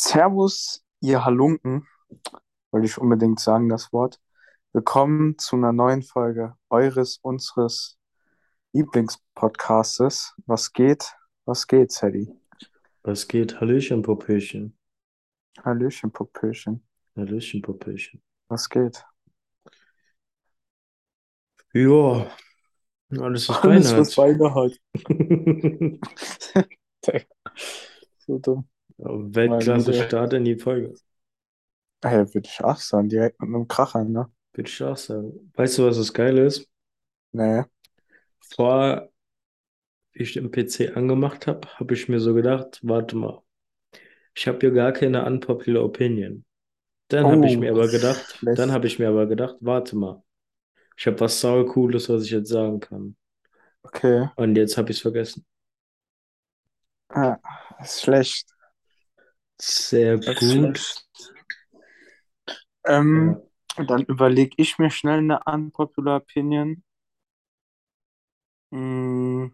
Servus, ihr Halunken, wollte ich unbedingt sagen, das Wort. Willkommen zu einer neuen Folge eures, unseres Lieblingspodcastes. Was geht? Was geht, Sadie? Was geht? Hallöchen, Popöchen. Hallöchen, Popöchen. Hallöchen, Popöchen. Was geht? Ja, alles was Alles, Beine was. Beine hat. So dumm. Weltklasse Meine- Start in die Folge. Ey, würde ich auch sagen, direkt mit einem Kracher, ne? Würde ich auch sagen. Weißt du, was das Geile ist? Nee. Vor, wie ich den PC angemacht habe, habe ich mir so gedacht, warte mal, ich habe hier gar keine unpopular Opinion. Dann habe ich Oh, mir aber gedacht, schlecht. dann habe ich mir aber gedacht, warte mal, ich habe was sau Cooles, was ich jetzt sagen kann. Okay. Und jetzt habe ich es vergessen. Ah, ist schlecht. Sehr gut. Ähm. Dann überlege ich mir schnell eine unpopular Opinion mm,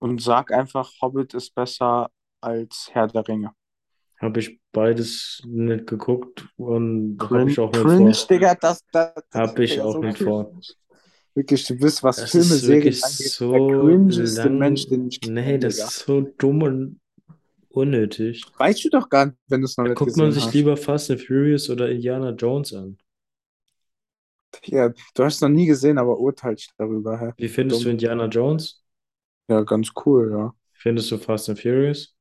und sag einfach, Hobbit ist besser als Herr der Ringe. Habe ich beides nicht geguckt und habe ich auch nicht cringe, vor. Digga, das, das, das Habe ich auch so nicht vor. Wirklich, du bist, was Das Filme, Serien angeht, der so cringeste lang. Mensch, den ich Nee, kenne, das Digga. ist so dumm und unnötig. Weißt du doch gar nicht, wenn du es noch Da nicht guckt man sich hast. lieber Fast and Furious oder Indiana Jones an. Ja, du hast es noch nie gesehen, aber urteilst darüber, hä? Wie findest du Dumm. Indiana Jones? Ja, ganz cool, ja. Findest du Fast and Furious?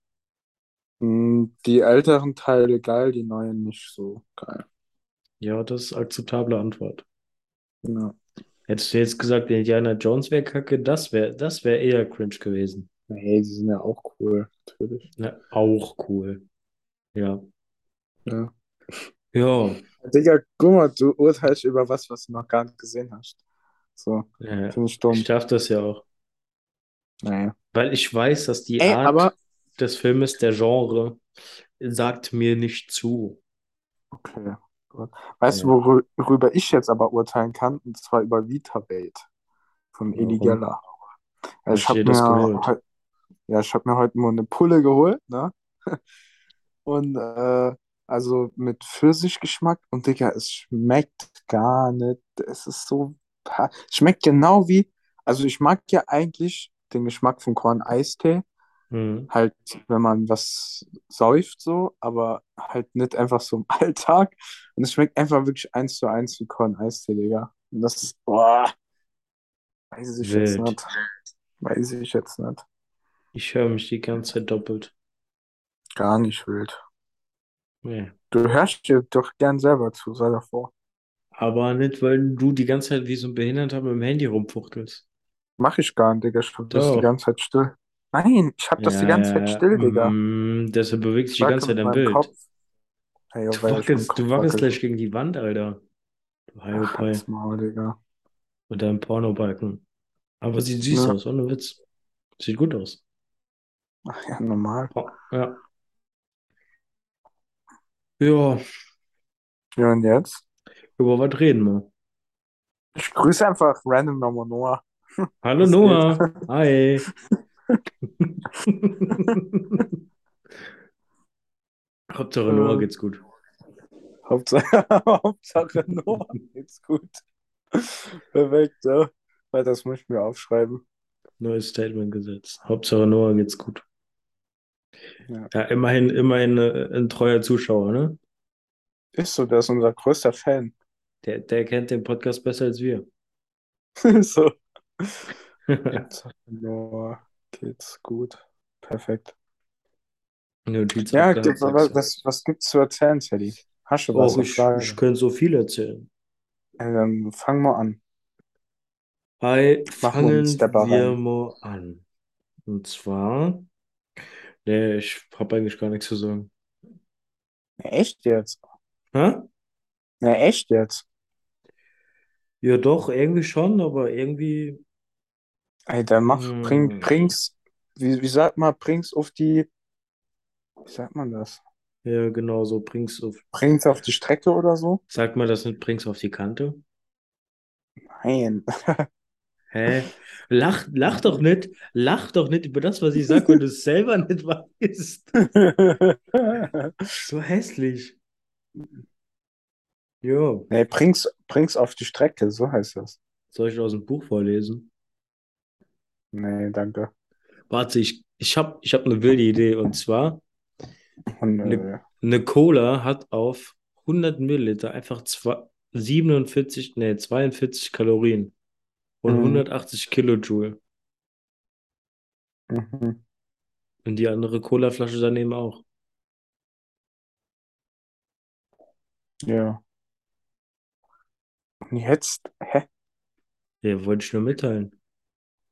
Mm, Die älteren Teile geil, die neuen nicht so geil. Ja, das ist akzeptable Antwort. Ja. Hättest du jetzt gesagt, Indiana Jones wäre kacke, das wäre das wär eher cringe gewesen. Nee, die sind ja auch cool, natürlich. Ja, auch cool. Ja. Ja. Ja. Digga, guck mal, du urteilst über was, was du noch gar nicht gesehen hast. So, Ja. finde ich dumm. Ich darf das ja auch. Naja. Weil ich weiß, dass die Ey, Art aber, des Filmes, der Genre, sagt mir nicht zu. okay, gut. Weißt du, Ja. worü- worüber ich jetzt aber urteilen kann? Und zwar über Vitabait von Eli? Geller. Also ich du habe mir, ja, ich habe mir heute nur eine Pulle geholt, ne? Und äh, also mit Pfirsichgeschmack und Digga, es schmeckt gar nicht. Es ist so, schmeckt genau wie, also ich mag ja eigentlich den Geschmack von Korn-Eistee, Hm. halt, wenn man was säuft so, aber halt nicht einfach so im Alltag. Und es schmeckt einfach wirklich eins zu eins wie Korn-Eistee, Digga. Und das ist, boah, weiß ich jetzt Wild. nicht. Weiß ich jetzt nicht. Ich höre mich die ganze Zeit doppelt. Gar nicht wild. Nee. Du hörst dir doch gern selber zu, sei davor. Aber nicht, weil du die ganze Zeit wie so ein Behinderter mit dem Handy rumfuchtelst. Mach ich gar nicht, Digga. Ich hab das die ganze Zeit still. Nein, ich hab das die Ja, ganze ja, Zeit ja. still, Digga. Mm, deshalb bewegt sich Ich die ganze Zeit dein Bild. Kopf. Hey, Du ja, wackelst, du wackelst wackel. gleich gegen die Wand, Alter. Du halt's Maul, Digga. Mit deinem Pornobalken. Aber sieht süß Ne? aus, ohne Witz. Sieht gut aus. Ach ja, normal. Ja. Ja, Ja, und jetzt? über was reden wir? Ich grüße einfach random nochmal Noah. Hallo Was Noah. geht? Hi. Hauptsache Noah Äh, geht's gut. Hauptsache, Hauptsache Noah geht's gut. Perfekt, ja. Weil das muss ich mir aufschreiben. Neues Statement gesetzt. Hauptsache Noah geht's gut. Ja. Ja, immerhin, immerhin äh, ein treuer Zuschauer, ne? Ist so, der ist unser größter Fan. Der, der kennt den Podcast besser als wir. So. Noah geht's gut. Perfekt. Notiz Ja, abgehakt, was, was, was gibt's zu erzählen, Teddy? Hast du was auf ich, ich könnte so viel erzählen. Ja, dann fang mal an. Hi, wir fangen wir mal an. Und zwar, nee, ich habe eigentlich gar nichts zu sagen. Echt jetzt? Hä? Na, echt jetzt? Ja, doch, irgendwie schon, aber irgendwie, dann mach, bring, hm, bring's, wie, wie sagt man, bring's auf die, wie sagt man das? ja, genau so, bring's auf, Bring's auf die Strecke oder so? sagt man das nicht, bring's auf die Kante? Nein. Hä? Lach, lach doch nicht, lach doch nicht über das, was ich sage, wenn du es selber nicht weißt. So hässlich. Jo, Nee, bring's, bring's auf die Strecke, so heißt das. soll ich aus dem Buch vorlesen? Nee, danke. Warte, ich, ich habe ich hab eine wilde Idee. Und zwar, Und, äh, eine, eine Cola hat auf 100 Milliliter einfach zwei, 47, nee, 42 Kalorien und Mhm. 180 Kilojoule. mhm. Und die andere Colaflasche daneben auch. Ja. Und jetzt, hä? Ja, wollte ich nur mitteilen.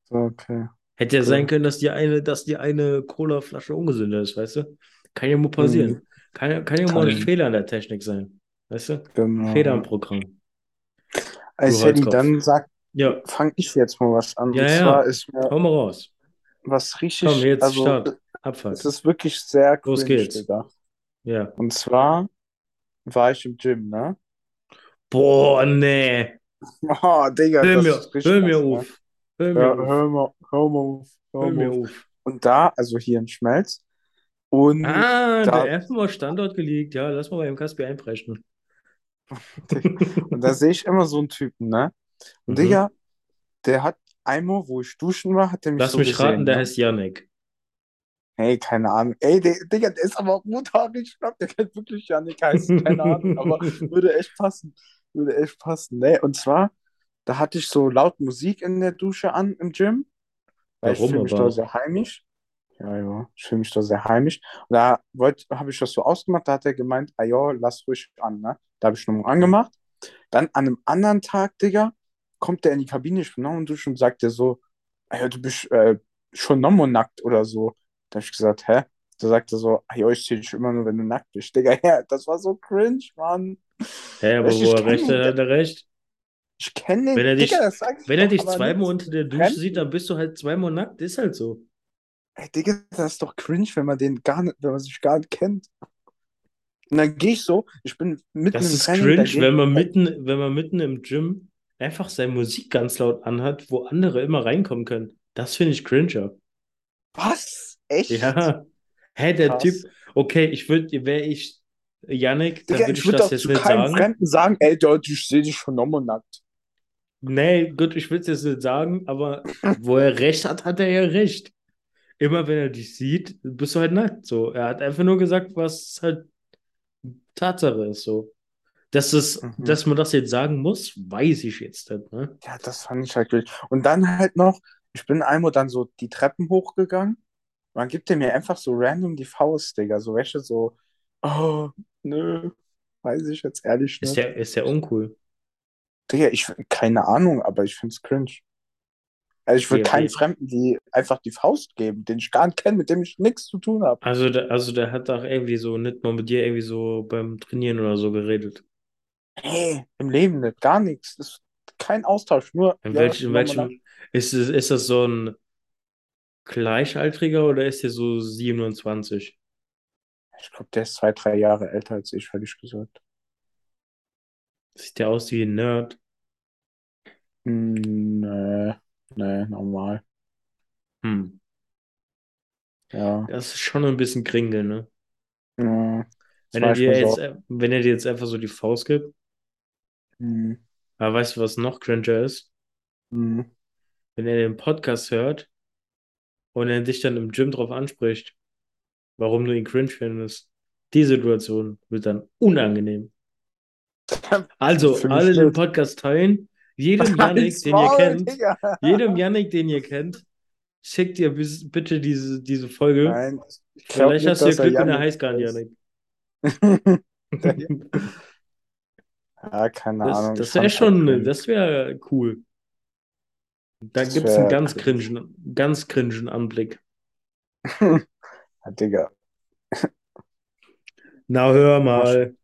So, okay. Hätte ja Cool. sein können, dass die eine, dass die eine Colaflasche ungesünder ist, weißt du? Kann ja mal passieren. Mhm. Kann, ja- kann ja mal ein. Fehler in der Technik sein. Weißt du? Genau. Fehler im Programm. Also, Hedy, Holzkopf. dann sag, Ja, fang ich jetzt mal was an. Ja, Und ja. zwar ist mir mal raus. was richtig, Komm, jetzt also, Start. es Abfahrt. ist wirklich sehr Los cringe, geht's. Digga. Ja. Und zwar war ich im Gym, ne? Boah, nee. Oh, Digga, Hör das mir, ist richtig hör mir krass, ne? auf. Hör mir Ja, auf. hör mal, hör mal auf, hör Hör mir auf. auf. Und da, also hier in Schmelz. Und Ah, da, der war Standort geleakt. Ja, lass mal beim Kaspi einbrechen. und da sehe ich immer so einen Typen, ne? Und Mhm. Digga, der hat einmal, wo ich duschen war, hat der mich Lass so mich gesehen, raten, der ne? heißt Yannick. Hey, keine Ahnung. Ey, der, Digga, der ist aber auch rothaarig. Ich glaube, der kennt wirklich Janik heißen. Keine Ahnung, aber würde echt passen. Würde echt passen. Ne? Und zwar, da hatte ich so laut Musik in der Dusche an im Gym, weil ich Warum fühle mich da sehr heimisch. Ja, ja, ich fühle mich da sehr heimisch. Und da habe ich das so ausgemacht, da hat er gemeint, ah ja, lass ruhig an, ne? Da habe ich nochmal angemacht. Dann an einem anderen Tag, Digga, kommt der in die Kabine, ich bin Duschen und sagt der so, ja, du bist äh, schon nochmal nackt oder so. Da habe ich gesagt, hä? Da sagt er so, ja, ich sehe dich immer nur, wenn du nackt bist. Digga, ja, das war so cringe, Mann. Hä, aber Weißt du, wo ich er recht hat, den, hat er recht. ich kenne Wenn er den, dich, Digga, das sag ich wenn er dich aber zweimal unter der Dusche sieht, dann bist du halt zweimal nackt. Ist halt so. Ey, Digga, das ist doch cringe, wenn man den gar nicht, wenn man sich gar nicht kennt. Und dann gehe ich so, ich bin mitten Das im ist Training, cringe, wenn man mitten, wenn man mitten im Gym einfach seine Musik ganz laut anhat, wo andere immer reinkommen können. Das finde ich cringer. was? Echt? Ja. Hä, der Typ, Krass. okay, ich würde, wäre ich Yannick, dann würde ich ich würde das jetzt nicht sagen. Fremden sagen, ey, dort, ich sehe dich schon nochmal nackt. Nee, gut, ich will es jetzt nicht sagen, aber wo er recht hat, hat er ja recht. Immer wenn er dich sieht, bist du halt nackt. So, er hat einfach nur gesagt, was halt Tatsache ist. So, dass es, Mhm. dass man das jetzt sagen muss, weiß ich jetzt nicht. Ne? Ja, das fand ich halt wild. Und dann halt noch, ich bin einmal dann so die Treppen hochgegangen. Man gibt mir einfach so random die Faust, Digga. So welche so, oh, nö, weiß ich jetzt ehrlich Ist nicht. ja, ist ja uncool. Digga, ich, keine Ahnung, aber ich find's cringe. Also ich würde Ja, keinen wie? Fremden die einfach die Faust geben, den ich gar nicht kenne, mit dem ich nichts zu tun habe. Also, der, also der hat doch irgendwie so nicht mal mit dir irgendwie so beim Trainieren oder so geredet. Hey, im Leben nicht, gar nichts. Das ist kein Austausch, nur, In ja, welchem, in welchem, ist es, ist das so ein Gleichaltriger oder ist der so 27? Ich glaube, der ist zwei, drei Jahre älter als ich, hätte ich gesagt. Sieht der aus wie ein Nerd? Hm, nee, nee, normal. Hm. Ja. Das ist schon ein bisschen Kringel, ne? Ja, Wenn er dir jetzt, äh, wenn er dir jetzt einfach so die Faust gibt, Hm, aber weißt du, was noch cringer ist? hm. Wenn er den Podcast hört und er dich dann im Gym drauf anspricht, warum du ihn cringe findest. Die Situation wird dann unangenehm. Also, alle den. Podcast teilen. Jedem Yannick, den ihr kennt, Digga. jedem Yannick, den ihr kennt, schickt ihr bitte diese, diese Folge. Nein, Vielleicht nicht, hast du ja Glück und er heißt gar nicht. Yannick. Ja, keine Das, Ahnung. Das wäre schon, das wäre cool. Da gibt es einen ganz cringe. cringen, ganz cringen Anblick. Ja, Digga. Na, hör Mal.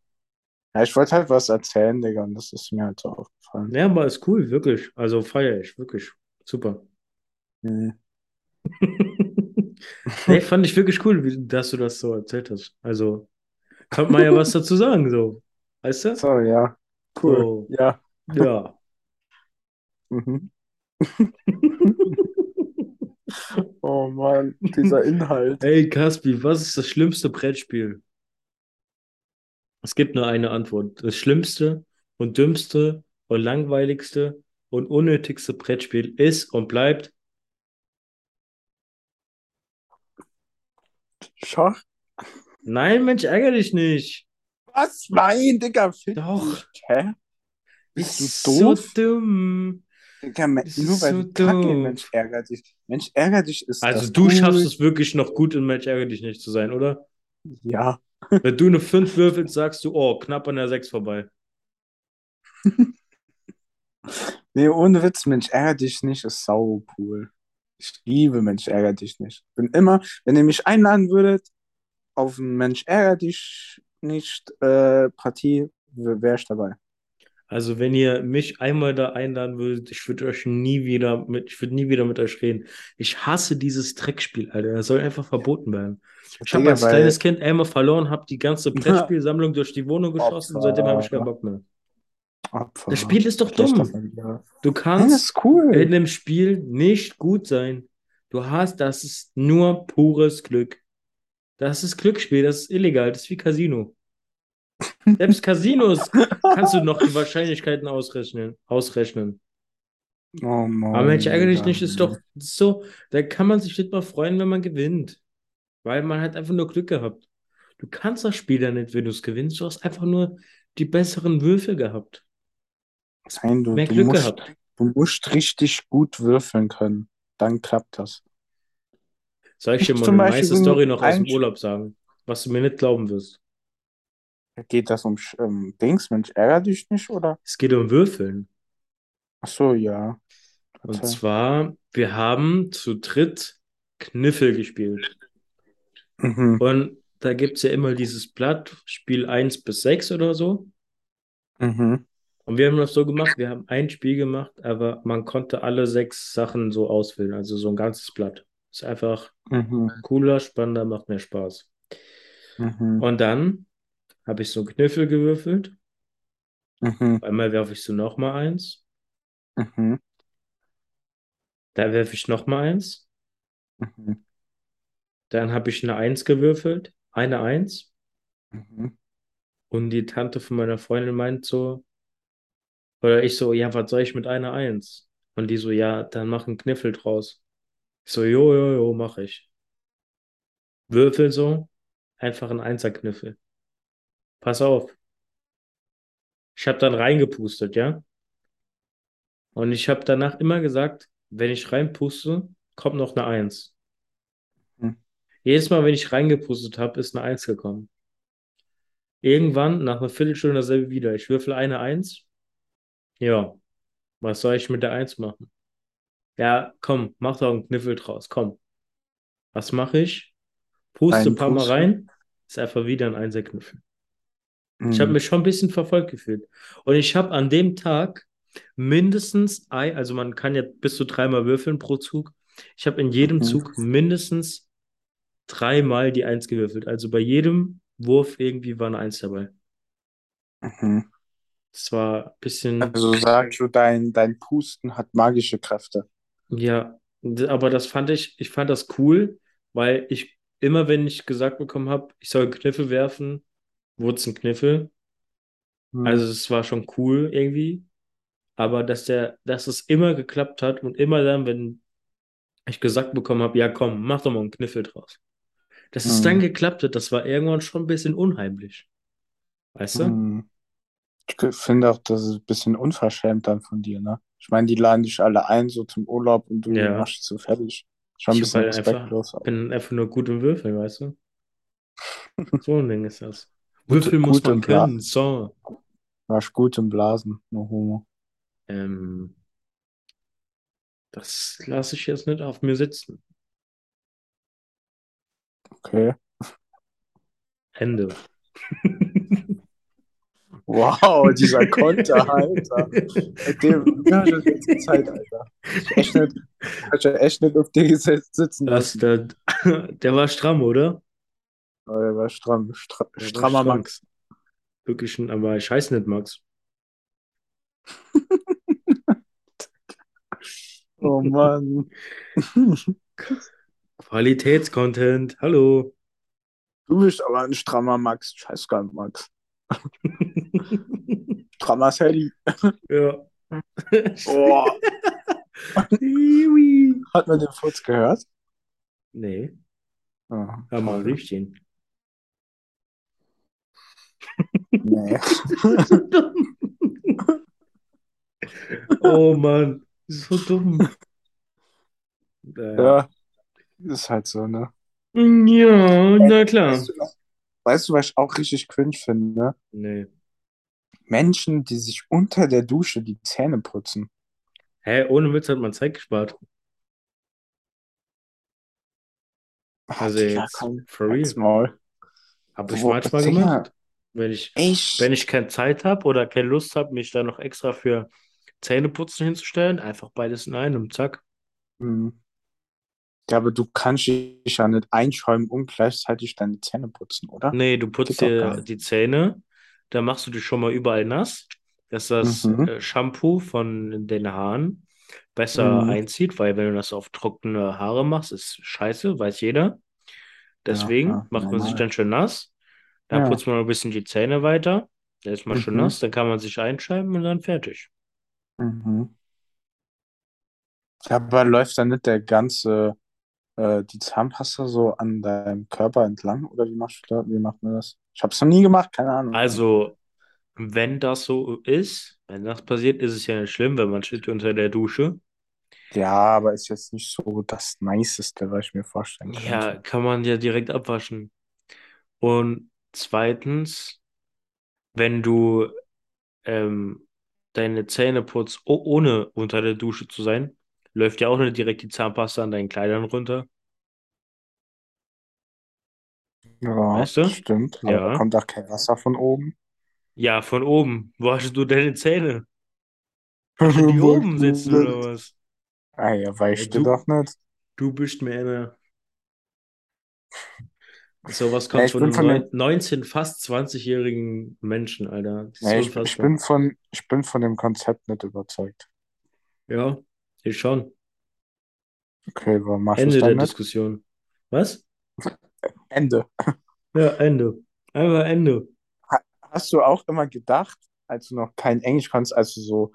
Ja, ich wollte halt was erzählen, Digga, und das ist mir halt so aufgefallen. Ja, aber ist cool, wirklich. Also feiere ich, wirklich. Super. Hm. Nee, fand ich wirklich cool, dass du das so erzählt hast. Also, konnte man ja was dazu sagen, so. Weißt du? So, ja. Cool. So, Ja. ja. Mhm. Oh Mann, dieser Inhalt. Hey Caspi, was ist das schlimmste Brettspiel? Es gibt nur eine Antwort. Das schlimmste und dümmste und langweiligste und unnötigste Brettspiel ist und bleibt. Schach? Nein, Mensch, ärgere dich nicht. Was? Nein, Digga, fick Doch. dich. Hä? Bist Ist du so doof? dumm. Digga, nur weil so du kacke in doof. Mensch ärgert dich. Mensch ärgert dich ist Also du cool. schaffst es wirklich noch gut in Mensch, ärgere dich nicht zu sein, oder? Ja. Wenn du eine 5 würfelst, sagst du, oh, knapp an der 6 vorbei. Nee, ohne Witz, Mensch ärgert dich nicht ist sau cool. Ich liebe Mensch ärgert dich nicht. Bin immer, wenn ihr mich einladen würdet auf ein Mensch ärgert dich nicht äh, Partie, wäre ich dabei. Also wenn ihr mich einmal da einladen würdet, ich würde euch nie wieder mit, ich würde nie wieder mit euch reden. Ich hasse dieses Dreckspiel, Alter. Das soll einfach verboten werden. Ich habe als kleines Kind einmal verloren, habe die ganze Brettspielsammlung durch die Wohnung geschossen und Opfer. seitdem habe ich keinen Bock mehr. Opfer. Das Spiel ist doch dumm. Verlierer. Du Nein, das kannst cool. in dem Spiel nicht gut sein. Du hast, das ist nur pures Glück. Das ist Glücksspiel, das ist illegal, das ist wie Casino. Selbst Casinos kannst du noch die Wahrscheinlichkeiten ausrechnen. ausrechnen. Oh Mann, Aber Mensch, Digga. nicht, ist doch so, da kann man sich nicht mal freuen, wenn man gewinnt. Weil man hat einfach nur Glück gehabt. Du kannst das Spiel ja nicht, wenn du es gewinnst, du hast einfach nur die besseren Würfel gehabt. Nein, du, Mehr du Glück musst, gehabt. du musst richtig gut würfeln können. Dann klappt das. Soll ich dir mal eine nice Story noch aus dem Urlaub sagen, was du mir nicht glauben wirst? Geht das um ähm, Dings? Mensch, ärger dich nicht, oder? Es geht um Würfeln. Ach so, ja. Und zwar, wir haben zu dritt Kniffel gespielt. Mhm. Und da gibt es ja immer dieses Blatt, Spiel 1 bis 6 oder so. Mhm. Und wir haben das so gemacht, wir haben ein Spiel gemacht, aber man konnte alle sechs Sachen so auswählen, also so ein ganzes Blatt. Ist einfach Mhm. cooler, spannender, macht mehr Spaß. Mhm. Und dann habe ich so einen Kniffel gewürfelt. Mhm. Einmal werfe ich so nochmal eins. Mhm. Da werfe ich nochmal eins. Mhm. Dann habe ich eine Eins gewürfelt. Eine Eins. Mhm. Und die Tante von meiner Freundin meint so, oder ich so, ja, was soll ich mit einer Eins? Und die so, ja, dann mach einen Kniffel draus. Ich so, jo, jo, jo, mach ich. Würfel so, einfach ein Einserkniffel. Pass auf. Ich habe dann reingepustet, ja? Und ich habe danach immer gesagt, wenn ich reinpuste, kommt noch eine Eins. Hm. Jedes Mal, wenn ich reingepustet habe, ist eine Eins gekommen. Irgendwann, nach einer Viertelstunde dasselbe wieder. Ich würfel eine Eins. Ja, was soll ich mit der Eins machen? Ja, komm, mach doch einen Kniffel draus. Komm. Was mache ich? Puste ein paar Mal Reinpusten. rein. Ist einfach wieder ein Einserkniffel. Ich habe Mhm. mich schon ein bisschen verfolgt gefühlt. Und ich habe an dem Tag mindestens ein, also man kann ja bis zu dreimal würfeln pro Zug. Ich habe in jedem Mhm. Zug mindestens dreimal die Eins gewürfelt. Also bei jedem Wurf irgendwie war eine Eins dabei. Mhm. Das war ein bisschen, Also sagst du, dein, dein Pusten hat magische Kräfte. ja, aber das fand ich, ich fand das cool, weil ich immer, wenn ich gesagt bekommen habe, ich soll einen Kniffel werfen, wurde es ein Kniffel. Mhm. Also es war schon cool irgendwie. Aber dass der, dass es immer geklappt hat und immer dann, wenn ich gesagt bekommen habe, ja komm, mach doch mal einen Kniffel draus. Dass es dann Mhm. geklappt hat, das war irgendwann schon ein bisschen unheimlich. Weißt du? Mhm. Ich finde auch, das ist ein bisschen unverschämt dann von dir, ne? Ich meine, die laden dich alle ein, so zum Urlaub und du Ja. machst so fertig. Schon ein Ich bisschen halt einfach, respektlos. bin einfach nur gut im Würfeln, weißt du? So ein Ding ist das. Würfeln muss man können. So. Warst gut im Blasen, no homo. Ähm, das lasse ich jetzt nicht auf mir sitzen. Okay. Ende. Wow, dieser Konter, Alter. Mit dem ja, das ist jetzt die Zeit, Alter. Ich echt nicht, ich echt nicht auf gesetzt sitzen Das, lassen. der, der war stramm, oder? Aber der war stramm, stra Der war strammer stramm. Max. Wirklich ein, aber ich heiße nicht Max. Oh Mann. Qualitätscontent, hallo. Du bist aber ein strammer Max. Scheiß gar nicht, Max. Strammer Sally. Ja. Oh, Iwi. hat man den Furz gehört? Nee, Ah, hör mal, Nee. So dumm. Oh Mann, so dumm. Äh, Ja, ist halt so, ne? Ja, na klar. Weißt du, was- weißt du, was ich auch richtig cringe finde? Ne? Nee. Menschen, die sich unter der Dusche die Zähne putzen. Hä, ohne Witz hat man Zeit gespart. Ach, Also jetzt, for real. Maul. Habe ich manchmal gemacht. Wenn ich, Echt? wenn ich keine Zeit habe oder keine Lust habe, mich da noch extra für Zähneputzen hinzustellen, einfach beides in einem, zack. Hm. Ja, aber du kannst dich ja nicht einschäumen und gleichzeitig deine Zähne putzen, oder? Nee, du putzt dir die Zähne, dann machst du die schon mal überall nass, dass das Mhm. äh, Shampoo von den Haaren besser Mhm. einzieht, weil wenn du das auf trockene Haare machst, ist scheiße, weiß jeder. Deswegen ja, macht man sich dann schön nass, dann Ja. putzt man ein bisschen die Zähne weiter, dann ist man schön Mhm. nass, dann kann man sich einscheiben und dann fertig. Mhm. Aber läuft dann nicht der ganze, äh, die Zahnpasta so an deinem Körper entlang? Oder wie machst du das? Wie macht man das? Ich hab's noch nie gemacht, keine Ahnung. Also, wenn das so ist, wenn das passiert, ist es ja nicht schlimm, wenn man steht unter der Dusche. Ja, aber ist jetzt nicht so das Niceste, was ich mir vorstellen Ja, könnte. kann man ja direkt abwaschen. Und zweitens, wenn du ähm, deine Zähne putzt, oh, ohne unter der Dusche zu sein, läuft ja auch nicht direkt die Zahnpasta an deinen Kleidern runter. Ja, Weißt du? stimmt. Ja. kommt auch kein Wasser von oben. Ja, von oben. Wo hast du deine Zähne? Hast du die oben sitzen oder was? Ah ja, weißt Ja, du du- doch nicht. Du bist mir eine. Sowas Ja, kommt ich von einem von neun- dem, 19, fast 20-jährigen Menschen, Alter. Ja, ich, ich bin von, ich bin von dem Konzept nicht überzeugt. Ja, ich schon. Okay, warum machst Ende der nicht? Diskussion. Was? Ende. Ja, Ende. Einfach Ende. Hast du auch immer gedacht, als du noch kein Englisch konntest, als du so,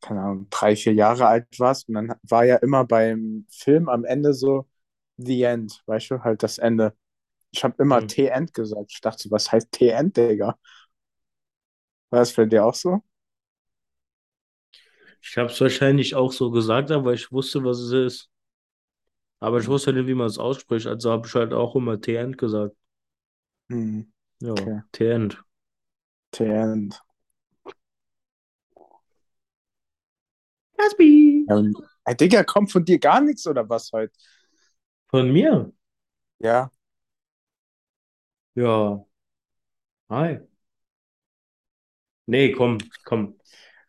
keine Ahnung, drei, vier Jahre alt warst, und dann war ja immer beim Film am Ende so The End, weißt du, halt das Ende. Ich habe immer Hm. T-End gesagt. Ich dachte so, was heißt T-End, Digga? War das für dir auch so? Ich habe es wahrscheinlich auch so gesagt, aber ich wusste, was es ist. Aber ich wusste nicht, wie man es ausspricht. Also habe ich halt auch immer T-End gesagt. Hm, Ja, okay. T-End. T-End. Caspi. Ja, Ey, Digga, kommt von dir gar nichts oder was heute? Von mir? Ja, Ja. Hi. Nee, komm, komm.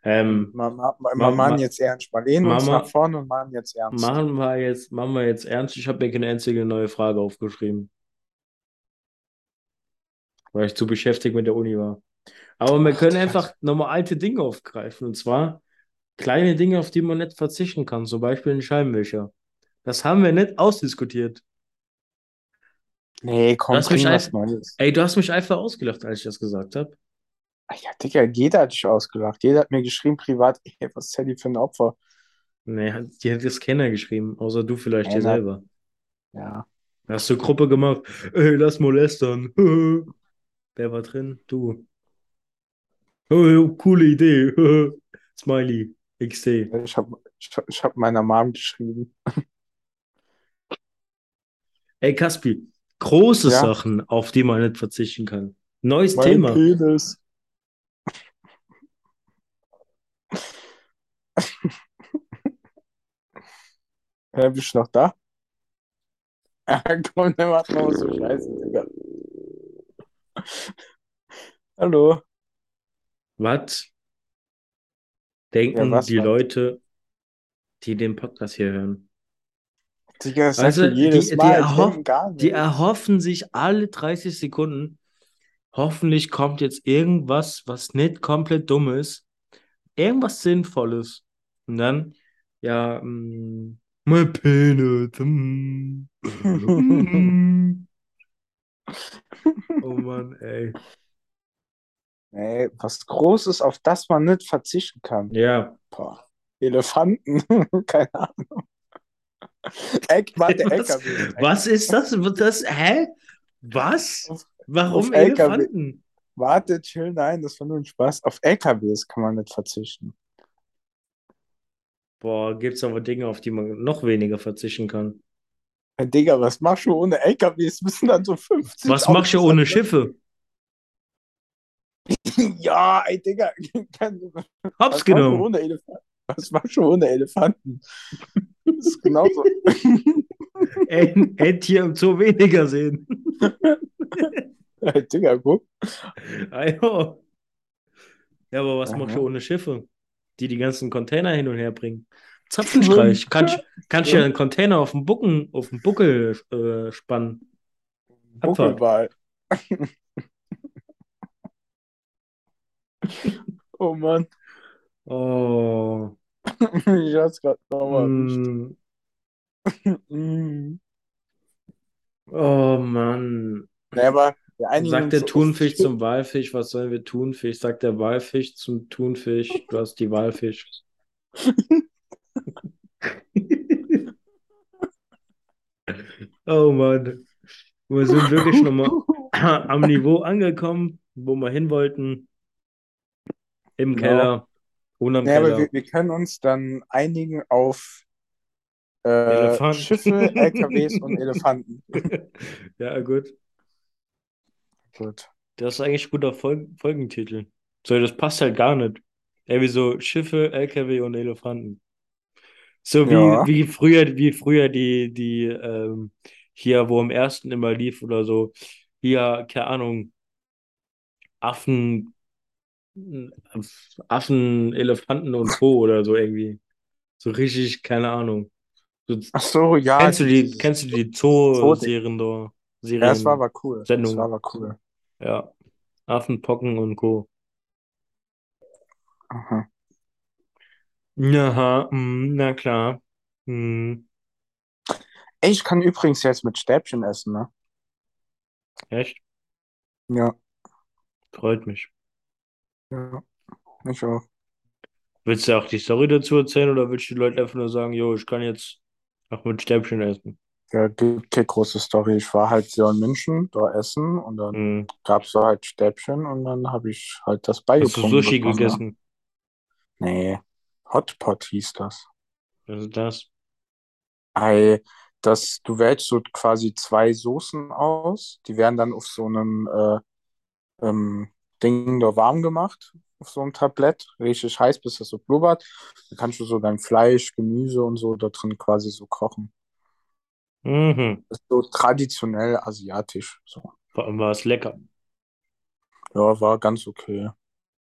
Ähm, ma, ma, ma, Ma- ma, machen ma- jetzt ernst. Mal lehnen uns Mama- nach vorne und machen jetzt ernst. machen wir jetzt, machen wir jetzt ernst. Ich habe mir keine einzige neue Frage aufgeschrieben, weil ich zu beschäftigt mit der Uni war. Aber wir Ach, können Digga. einfach nochmal alte Dinge aufgreifen. Und zwar kleine Dinge, auf die man nicht verzichten kann. Zum Beispiel ein Scheibenwischer. Das haben wir nicht ausdiskutiert. Nee, komm, Lass mich bring was einfach-. Ey, du hast mich einfach ausgelacht, als ich das gesagt habe. Ja, Digga, jeder hat dich ausgelacht. Jeder hat mir geschrieben privat, ey, was ist Teddy für ein Opfer? Nee, die hat das keiner geschrieben, außer du vielleicht dir selber. Ja, Hast du Gruppe gemacht? Ey, lass molestern. Wer war drin? Du. Oh, coole Idee. Smiley. XD. ich habe ich, hab- ich hab meiner Mom geschrieben. Ey, Caspi, große Ja? Sachen, auf die man nicht verzichten kann. Neues Mein Thema. Penis. Ja, bist du noch da? Ah, komm, der macht noch so Scheiße, Digga. Hallo. Was denken Ja, was, die was? Leute, die den Podcast hier hören? Digga, das die, jedes die, Mal. Die erhoff, die erhoffen sich alle 30 Sekunden, hoffentlich kommt jetzt irgendwas, was nicht komplett dumm ist, irgendwas Sinnvolles. Und dann Ja, mm, my penis. mm. Mm. Oh Mann, ey. Ey, was Großes, auf das man nicht verzichten kann. Ja. Boah. Elefanten, keine Ahnung. Eck, warte, Was, LKW. was ist das? das? Hä? Was? Warum auf LKW. Elefanten? Warte, chill, nein, das war nur ein Spaß. Auf LKWs kann man nicht verzichten. Boah, gibt's aber Dinge, auf die man noch weniger verzichten kann. Hey, Digga, was machst du ohne LKWs? Müssen dann so 50 Was machst du ohne Schiffe? Ja, ey, Digga. Kann, was Hab's machst du genommen. ohne Elefanten? Was machst du ohne Elefanten? Das ist genauso. Ein ein Tier im Zoo weniger sehen. Digga, guck. Ah, ja. Ja, aber was machst du Aha. ohne Schiffe? Die die ganzen Container hin und her bringen. Zapfenstreich. Kannst, kannst du ja einen Container auf dem Bucken, auf dem Buckel äh, spannen. Buckelwal. Oh Mann, Oh. ich hab's gerade nochmal. Mm. Mm. Oh Mann. Nee, aber Sagt der Thunfisch zum Walfisch, was sollen wir Thunfisch? Sagt der Walfisch zum Thunfisch, du hast die Walfisch. Oh Mann. Wir sind wirklich nochmal am Niveau angekommen, wo wir hin wollten. Im Genau. Keller. Unterm Nee, aber wir, wir können uns dann einigen auf äh. Schiffe, LKWs und Elefanten. Ja, gut. Gut. Das ist eigentlich ein guter Fol Folgentitel. So, das passt halt gar nicht. Ey, wie so Schiffe, LKW und Elefanten. So wie, Ja. wie früher, wie früher die, die, ähm, hier, wo im ersten immer lief oder so, hier, keine Ahnung, Affen, Affen, Elefanten und Co. oder so irgendwie. So richtig, keine Ahnung. So, Ach so, ja. kennst du die, kennst du die Zoo- Zoo-Serien da? Ja, das war Serien, aber cool. Das Sendung. war aber cool. ja. Affen, Pocken und Co. Aha. Aha, mm, na klar. Mm, Ey, ich kann übrigens jetzt mit Stäbchen essen, ne? echt? Ja, Freut mich. Ja. Ich auch. Willst du auch die Story dazu erzählen oder willst du die Leute einfach nur sagen, jo, ich kann jetzt auch mit Stäbchen essen? Ja, gibt keine große Story. Ich war halt so in München, da essen und dann Hm. gab es da halt Stäbchen und dann habe ich halt das Hast du Sushi bekommen, ne? gegessen? Nee, Hotpot hieß das. Was ist das? Ei, das, du wählst so quasi zwei Soßen aus, die werden dann auf so einem äh, ähm, Ding da warm gemacht, auf so einem Tablett, richtig heiß, bis das so blubbert. Dann kannst du so dein Fleisch, Gemüse und so da drin quasi so kochen. Mhm. Das ist so traditionell asiatisch. So. Vor allem war es lecker. Ja, war ganz okay.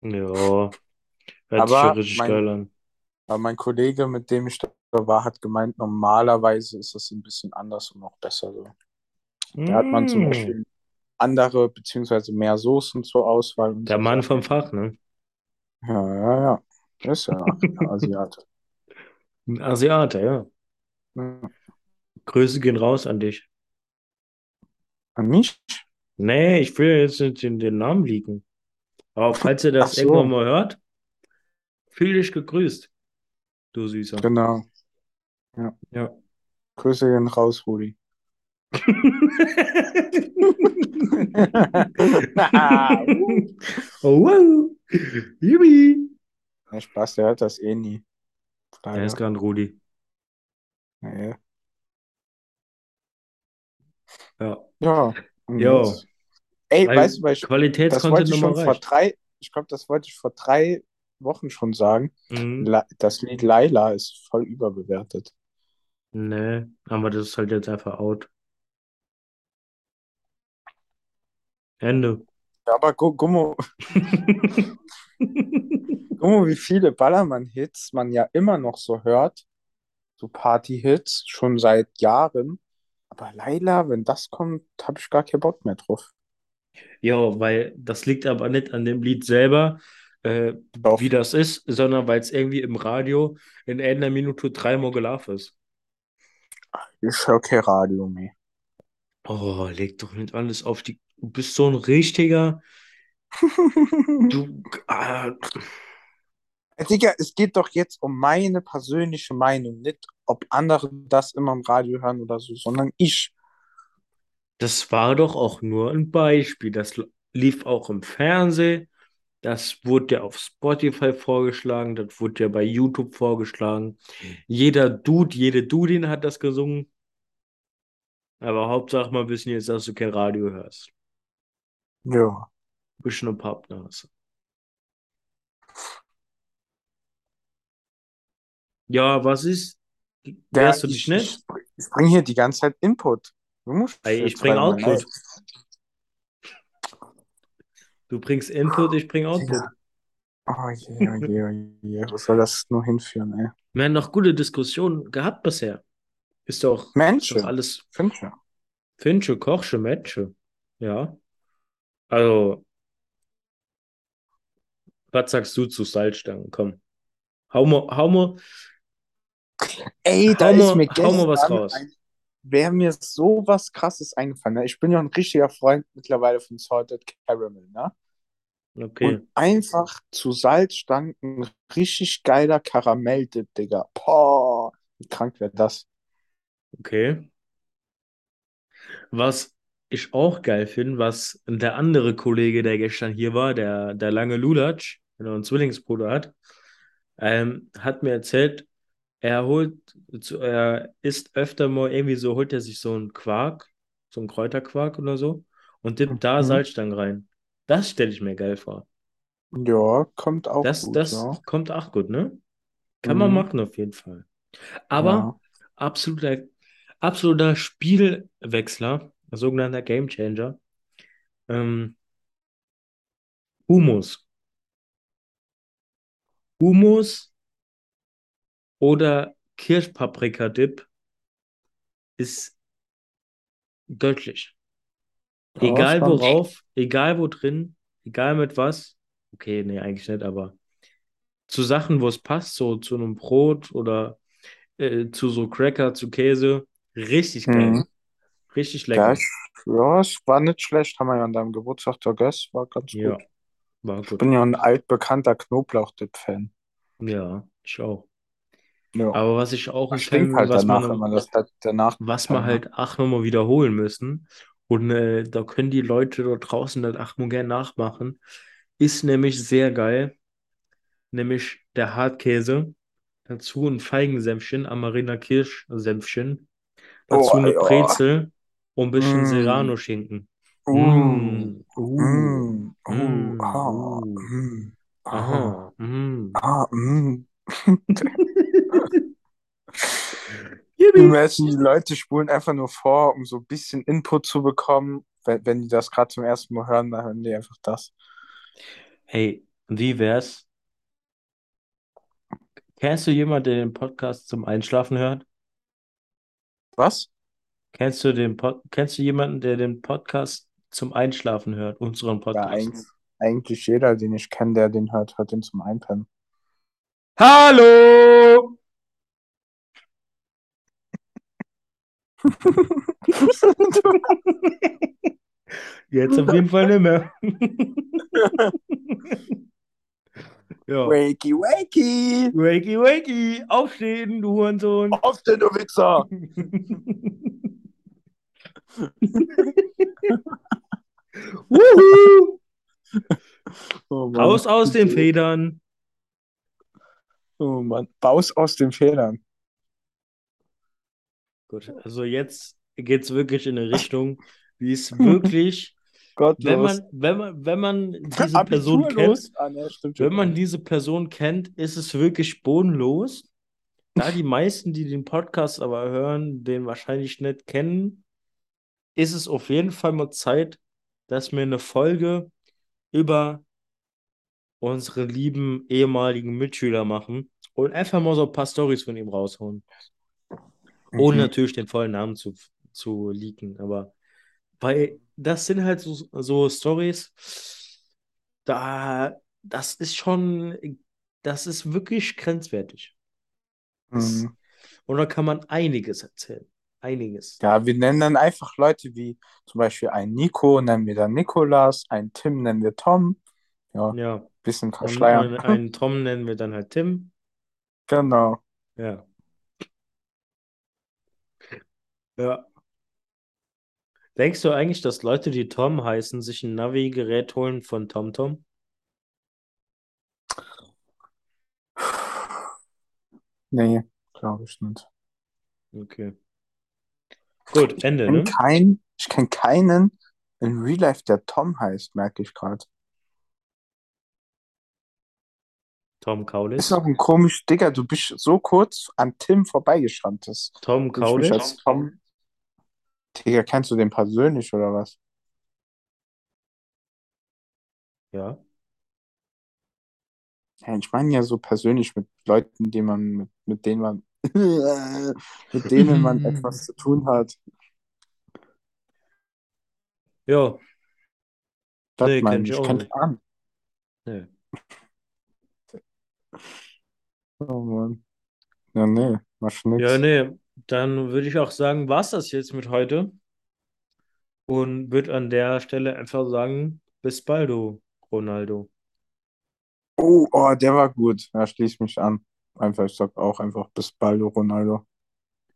Ja. Hört sich Aber schon richtig mein- geil an. Aber mein Kollege, mit dem ich da war, hat gemeint, normalerweise ist das ein bisschen anders und noch besser so. Da hat man zum Mm. Beispiel andere beziehungsweise mehr Soßen zur Auswahl. Der Mann vom Fach, ne? Ja, ja, ja. Ist ja ein Asiate. Ein Asiate, ja. Ja. Grüße gehen raus an dich. An mich? Nee, ich will jetzt nicht den, den Namen liegen. Aber falls ihr das so. irgendwann mal hört, fühl dich gegrüßt, du Süßer. Genau. Ja. Grüße gehen raus, Rudi. oh, wow. Yippie. Ja, Spaß, der hört das eh nie. Er ist Leider. gerade ein Rudi. Nee. Ja. Ja. Jo. Ey, Weil weißt du, ich, das wollte ich schon vor drei, ich glaube, das wollte ich vor drei Wochen schon sagen. Mhm. Das Lied Laila ist voll überbewertet. Nee, aber das ist halt jetzt einfach out. Ende. Ja, aber gu guck mal, guck mal, wie viele Ballermann-Hits man ja immer noch so hört. So Party-Hits, schon seit Jahren. Aber Laila, wenn das kommt, habe ich gar keinen Bock mehr drauf. Ja, weil das liegt aber nicht an dem Lied selber. äh, wie das ist, sondern weil es irgendwie im Radio in einer Minute dreimal gelaufen ist. Ich höre kein Radio mehr. Oh, leg doch nicht alles auf die. Du bist so ein richtiger. Du. Ah, Digga, es geht doch jetzt um meine persönliche Meinung, nicht ob andere das immer im Radio hören oder so, sondern ich. das war doch auch nur ein Beispiel. Das lief auch im Fernsehen. Das wurde ja auf Spotify vorgeschlagen. Das wurde ja bei YouTube vorgeschlagen. Jeder Dude, jede Dudin hat das gesungen. Aber Hauptsache mal wissen jetzt, dass du kein Radio hörst. Ja. Eine Pappnase. Ja, was ist? Ja, Wärst du ich, dich nicht? ich, bringe hier die ganze Zeit Input. Du musst Ey, ich jetzt bring weil man- Output. Du bringst Input, ich bring Output. Oh je, oh je, oh je. Wo soll das nur hinführen, ey? Wir haben noch gute Diskussionen gehabt bisher. Ist doch, doch alles Finche. Finche, Kochsche, Metsche. Ja. Also, was sagst du zu Salzstangen? Komm. Hau mal, hau mal, Ey, da Hau ist mir hau mal was raus. ein- Wäre mir so was krasses eingefallen. Ne? Ich bin ja ein richtiger Freund mittlerweile von Salted Caramel, ne? okay. Und einfach zu Salzstangen ein richtig geiler Karamell-Dip, Digga. Boah, wie krank wäre das? Okay. Was ich auch geil finde, was der andere Kollege, der gestern hier war, der, der lange Lulatsch, der einen Zwillingsbruder hat, ähm, hat mir erzählt, er holt, er isst öfter mal irgendwie so, holt er sich so einen Quark, so einen Kräuterquark oder so und dippt da Mhm. Salzstangen rein. Das stelle ich mir geil vor. Ja, kommt auch Das, gut, das ja. kommt auch gut, ne? Kann man Mhm. machen auf jeden Fall. Aber Ja. absoluter, absoluter Spielwechsler, ein sogenannter Gamechanger. Ähm, Hummus. Hummus oder Kirschpaprika-Dip ist göttlich. Egal worauf, egal wo drin, egal mit was. Okay, nee, eigentlich nicht, aber zu Sachen, wo es passt, so zu einem Brot oder äh, zu so Cracker, zu Käse, richtig geil. Mhm. Richtig lecker. ich, ja, es war nicht schlecht, haben wir ja an deinem Geburtstag vergessen, war ganz Ja, gut. war Ich gut. bin ja ein altbekannter Knoblauchdip-Fan. Ja, ich auch. Ja. Aber was ich auch Das empfehlen stinkt halt was danach, man, wenn man das halt danach was wir ne? halt auch nochmal wiederholen müssen, und äh, da können die Leute dort draußen das auch mal gerne nachmachen, ist nämlich sehr geil, nämlich der Hartkäse, dazu ein Feigensenfchen, Amarena Kirschsenfchen, dazu Oh, eine ja. Brezel und ein bisschen Mm. Serrano-Schinken. Mm, mm, mm, mm, aha, mm. mm. Yippie. Die Menschen, die Leute spulen einfach nur vor, um so ein bisschen Input zu bekommen. Wenn, wenn die das gerade zum ersten Mal hören, dann hören die einfach das. Hey, wie wär's? Kennst du jemanden, der den Podcast zum Einschlafen hört? Was? Kennst du den Pod kennst du jemanden, der den Podcast zum Einschlafen hört? Unseren Ja, Podcast? eigentlich, eigentlich jeder, den ich kenne, der den hört, hört den zum Einpennen. Hallo! Jetzt auf jeden Fall nicht mehr. Ja. Wakey, wakey! Wakey, wakey! Aufstehen, du Hurensohn! Auf den, du Wichser! Wuhu! Oh. Raus aus den Federn! Oh Mann. Baus aus den Federn. Gut, also jetzt geht's wirklich in eine Richtung, wie es wirklich, Gottlos. wenn man, wenn man, wenn man diese Person kennt. Ah, ne, stimmt wenn man diese Person kennt, ist es wirklich bodenlos. Da die meisten, die den Podcast aber hören, den wahrscheinlich nicht kennen, ist es auf jeden Fall mal Zeit, dass wir eine Folge über unsere lieben ehemaligen Mitschüler machen und einfach mal so ein paar Storys von ihm raushauen. Ohne Mhm. natürlich den vollen Namen zu, zu leaken, aber weil das sind halt so, so Stories, da das ist schon, das ist wirklich grenzwertig. Das, Hm. und da kann man einiges erzählen. Einiges. Ja, wir nennen dann einfach Leute wie zum Beispiel ein Nico, nennen wir dann Nikolas, ein Tim nennen wir Tom. Ja, Ja. bisschen verschleiern. einen Tom nennen wir dann halt Tim. Genau. Ja. Ja. Denkst du eigentlich, dass Leute, die Tom heißen, sich ein Navi-Gerät holen von TomTom? Nee, glaube ich nicht. Okay. Gut, Ende, Ich ne? kein, ich kenne keinen in Real Life, der Tom heißt, merke ich gerade. Tom Ist Kaulitz. auch ein komisch, Digga, du bist so kurz an Tim vorbeigeschrammt. Tom Kaulitz. als Tom. Digga, kennst du den persönlich oder was? Ja. Ja, ich meine ja so persönlich mit Leuten, die man, mit, mit denen man, mit denen man etwas zu tun hat. Ja, Das nee, meine ich nicht. an. Nee. Oh Mann. Ja, nee, mach Ja, nix. nee, dann würde ich auch sagen, war's das jetzt mit heute und würde an der Stelle einfach sagen, bis bald, du Ronaldo. Oh, oh, der war gut. Da schließe ich mich an. Einfach, ich sag auch einfach bis bald, Ronaldo.